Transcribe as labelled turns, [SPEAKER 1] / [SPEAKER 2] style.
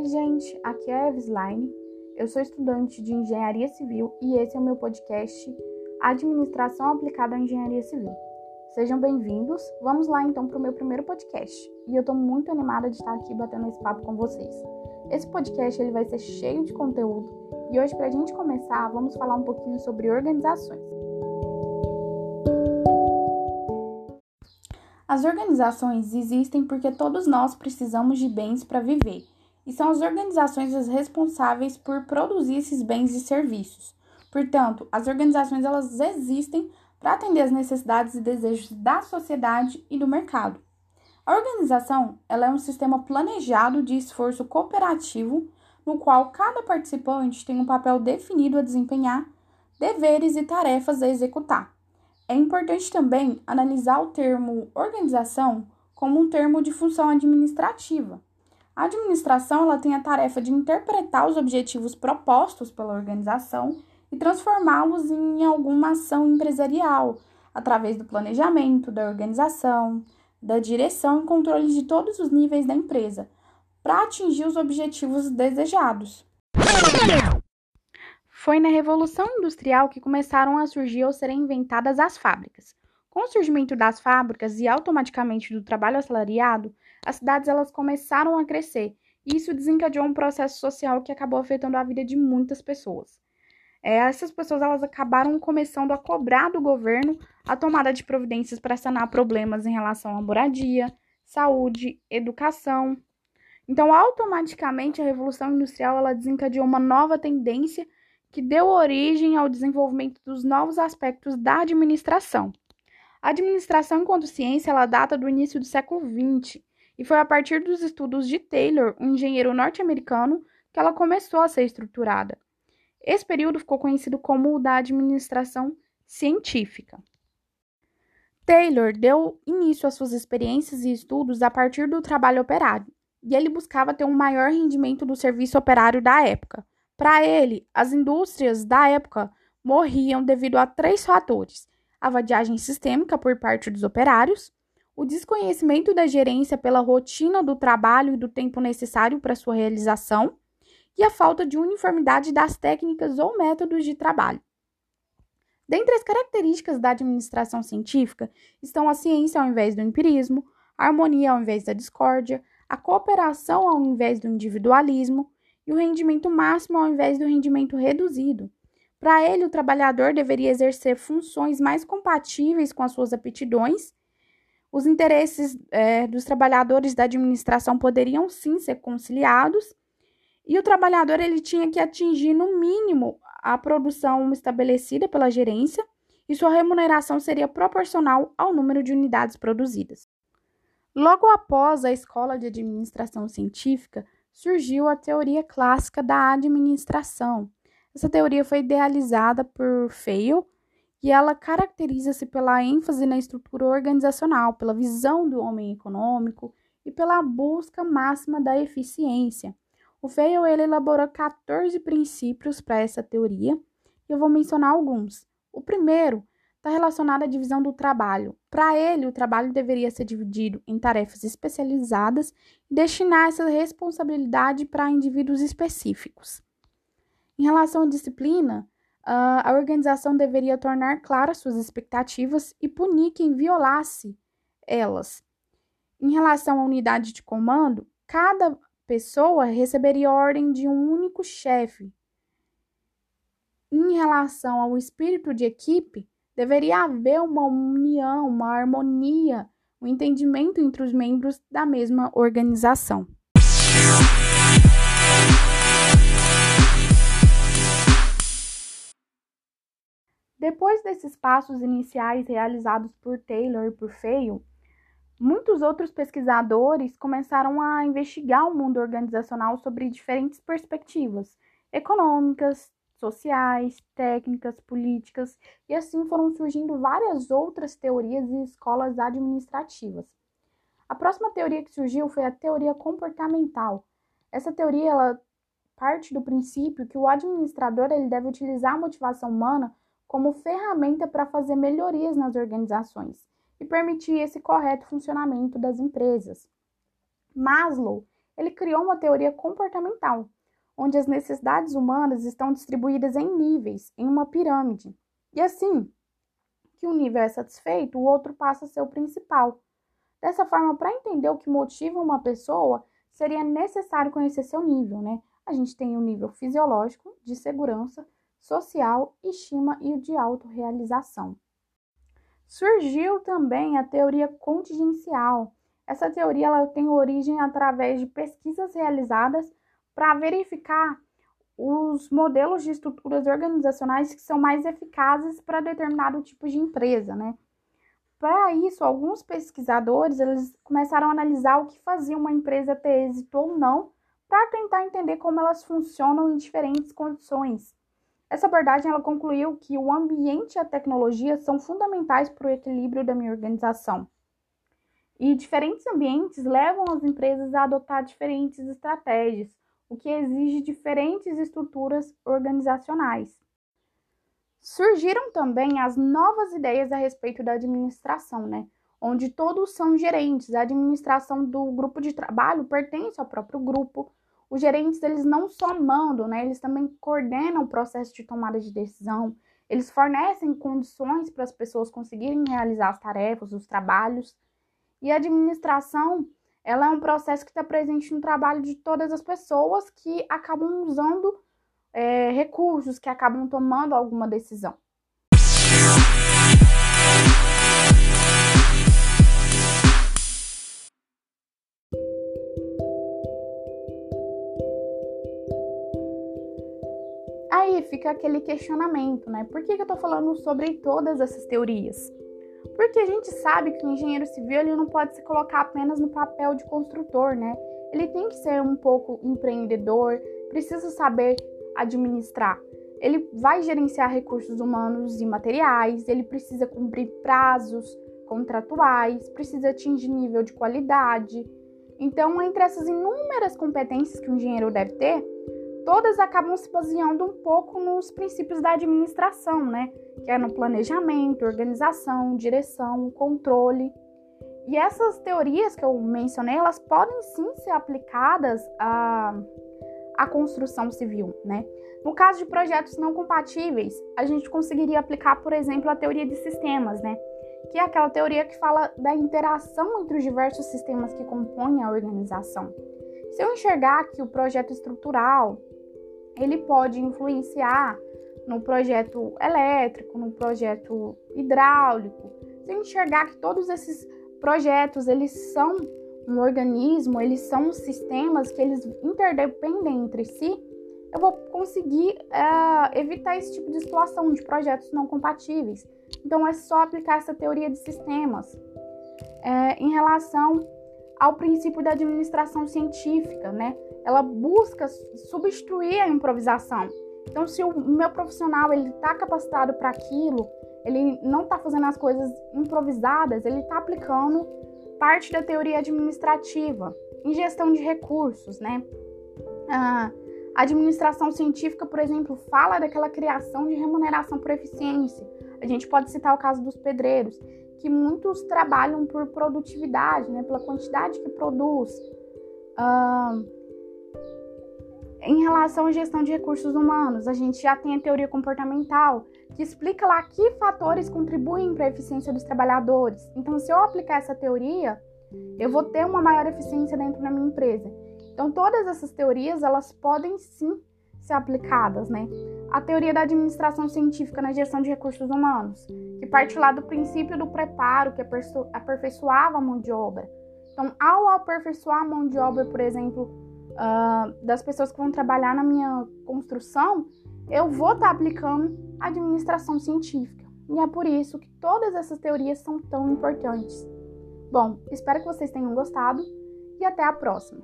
[SPEAKER 1] Oi, gente, aqui é a Eveslaine. Eu sou estudante de Engenharia Civil e esse é o meu podcast Administração aplicada à Engenharia Civil. Sejam bem-vindos. Vamos lá então para o meu primeiro podcast. E eu estou muito animada de estar aqui batendo esse papo com vocês. Esse podcast ele vai ser cheio de conteúdo e hoje para a gente começar vamos falar um pouquinho sobre organizações. As organizações existem porque todos nós precisamos de bens para viver, e são as organizações as responsáveis por produzir esses bens e serviços. Portanto, as organizações elas existem para atender as necessidades e desejos da sociedade e do mercado. A organização ela é um sistema planejado de esforço cooperativo no qual cada participante tem um papel definido a desempenhar, deveres e tarefas a executar. É importante também analisar o termo organização como um termo de função administrativa. A administração ela tem a tarefa de interpretar os objetivos propostos pela organização e transformá-los em alguma ação empresarial, através do planejamento, da organização, da direção e controle de todos os níveis da empresa, para atingir os objetivos desejados. Foi na Revolução Industrial que começaram a surgir ou serem inventadas as fábricas. Com o surgimento das fábricas e automaticamente do trabalho assalariado, as cidades elas começaram a crescer e isso desencadeou um processo social que acabou afetando a vida de muitas pessoas. É, essas pessoas elas acabaram começando a cobrar do governo a tomada de providências para sanar problemas em relação à moradia, saúde, educação. Então, automaticamente, a Revolução Industrial ela desencadeou uma nova tendência que deu origem ao desenvolvimento dos novos aspectos da administração. A administração enquanto ciência ela data do início do século XX e foi a partir dos estudos de Taylor, um engenheiro norte-americano, que ela começou a ser estruturada. Esse período ficou conhecido como o da administração científica. Taylor deu início às suas experiências e estudos a partir do trabalho operário, e ele buscava ter um maior rendimento do serviço operário da época, para ele, as indústrias da época morriam devido a três fatores: a vadiagem sistêmica por parte dos operários, o desconhecimento da gerência pela rotina do trabalho e do tempo necessário para sua realização, e a falta de uniformidade das técnicas ou métodos de trabalho. Dentre as características da administração científica estão a ciência ao invés do empirismo, a harmonia ao invés da discórdia, a cooperação ao invés do individualismo, e o rendimento máximo ao invés do rendimento reduzido. Para ele, o trabalhador deveria exercer funções mais compatíveis com as suas aptidões. Os interesses é, dos trabalhadores da administração poderiam sim ser conciliados, e o trabalhador ele tinha que atingir no mínimo a produção estabelecida pela gerência, e sua remuneração seria proporcional ao número de unidades produzidas. Logo após a escola de administração científica, surgiu a teoria clássica da administração. Essa teoria foi idealizada por Feio e ela caracteriza-se pela ênfase na estrutura organizacional, pela visão do homem econômico e pela busca máxima da eficiência. O Feio ele elaborou 14 princípios para essa teoria e eu vou mencionar alguns. O primeiro está relacionado à divisão do trabalho. Para ele, o trabalho deveria ser dividido em tarefas especializadas e destinar essa responsabilidade para indivíduos específicos. Em relação à disciplina, a organização deveria tornar claras suas expectativas e punir quem violasse elas. Em relação à unidade de comando, cada pessoa receberia ordem de um único chefe. Em relação ao espírito de equipe, Deveria haver uma união, uma harmonia, um entendimento entre os membros da mesma organização. Depois desses passos iniciais realizados por Taylor e por Feio, muitos outros pesquisadores começaram a investigar o mundo organizacional sobre diferentes perspectivas econômicas, sociais, técnicas, políticas, e assim foram surgindo várias outras teorias e escolas administrativas. A próxima teoria que surgiu foi a teoria comportamental. Essa teoria ela parte do princípio que o administrador ele deve utilizar a motivação humana como ferramenta para fazer melhorias nas organizações e permitir esse correto funcionamento das empresas. Maslow ele criou uma teoria comportamental, onde as necessidades humanas estão distribuídas em níveis, em uma pirâmide. E assim que um nível é satisfeito, o outro passa a ser o principal. Dessa forma, para entender o que motiva uma pessoa, seria necessário conhecer seu nível, né? A gente tem o nível fisiológico, de segurança, social, estima e de autorrealização. Surgiu também a teoria contingencial. Essa teoria ela tem origem através de pesquisas realizadas para verificar os modelos de estruturas organizacionais que são mais eficazes para determinado tipo de empresa, né? Para isso, alguns pesquisadores eles começaram a analisar o que fazia uma empresa ter êxito ou não, para tentar entender como elas funcionam em diferentes condições. Essa abordagem ela concluiu que o ambiente e a tecnologia são fundamentais para o equilíbrio da minha organização. E diferentes ambientes levam as empresas a adotar diferentes estratégias, o que exige diferentes estruturas organizacionais. Surgiram também as novas ideias a respeito da administração, né? Onde todos são gerentes. A administração do grupo de trabalho pertence ao próprio grupo. Os gerentes, eles não só mandam, né? Eles também coordenam o processo de tomada de decisão. Eles fornecem condições para as pessoas conseguirem realizar as tarefas, os trabalhos. E a administração, ela é um processo que está presente no trabalho de todas as pessoas que acabam usando é, recursos, que acabam tomando alguma decisão. Fica aquele questionamento, né? Por que, que eu tô falando sobre todas essas teorias? Porque a gente sabe que o engenheiro civil ele não pode se colocar apenas no papel de construtor, né? Ele tem que ser um pouco empreendedor, precisa saber administrar. Ele vai gerenciar recursos humanos e materiais, ele precisa cumprir prazos contratuais, precisa atingir nível de qualidade. Então, entre essas inúmeras competências que o engenheiro deve ter, todas acabam se baseando um pouco nos princípios da administração, né? Que é no planejamento, organização, direção, controle. E essas teorias que eu mencionei, elas podem sim ser aplicadas a a construção civil, né? No caso de projetos não compatíveis, a gente conseguiria aplicar, por exemplo, a teoria de sistemas, né? Que é aquela teoria que fala da interação entre os diversos sistemas que compõem a organização. Se eu enxergar que o projeto estrutural ele pode influenciar no projeto elétrico, no projeto hidráulico, se enxergar que todos esses projetos eles são um organismo, eles são sistemas que eles interdependem entre si, eu vou conseguir é, evitar esse tipo de situação de projetos não compatíveis. Então é só aplicar essa teoria de sistemas. É, em relação ao princípio da administração científica, né? Ela busca substituir a improvisação. Então, se o meu profissional ele está capacitado para aquilo, ele não está fazendo as coisas improvisadas, ele está aplicando parte da teoria administrativa em gestão de recursos, né? A administração científica, por exemplo, fala daquela criação de remuneração por eficiência. A gente pode citar o caso dos pedreiros, que muitos trabalham por produtividade, né, pela quantidade que produz. Em relação à gestão de recursos humanos, a gente já tem a teoria comportamental, que explica lá que fatores contribuem para a eficiência dos trabalhadores. Então, se eu aplicar essa teoria, eu vou ter uma maior eficiência dentro da minha empresa. Então, todas essas teorias, elas podem sim ser aplicadas, né? A teoria da administração científica na gestão de recursos humanos, que parte lá do princípio do preparo, que aperfeiçoava a mão de obra. Então, ao aperfeiçoar a mão de obra, por exemplo, uh, das pessoas que vão trabalhar na minha construção, eu vou estar tá aplicando administração científica. E é por isso que todas essas teorias são tão importantes. Bom, espero que vocês tenham gostado e até a próxima!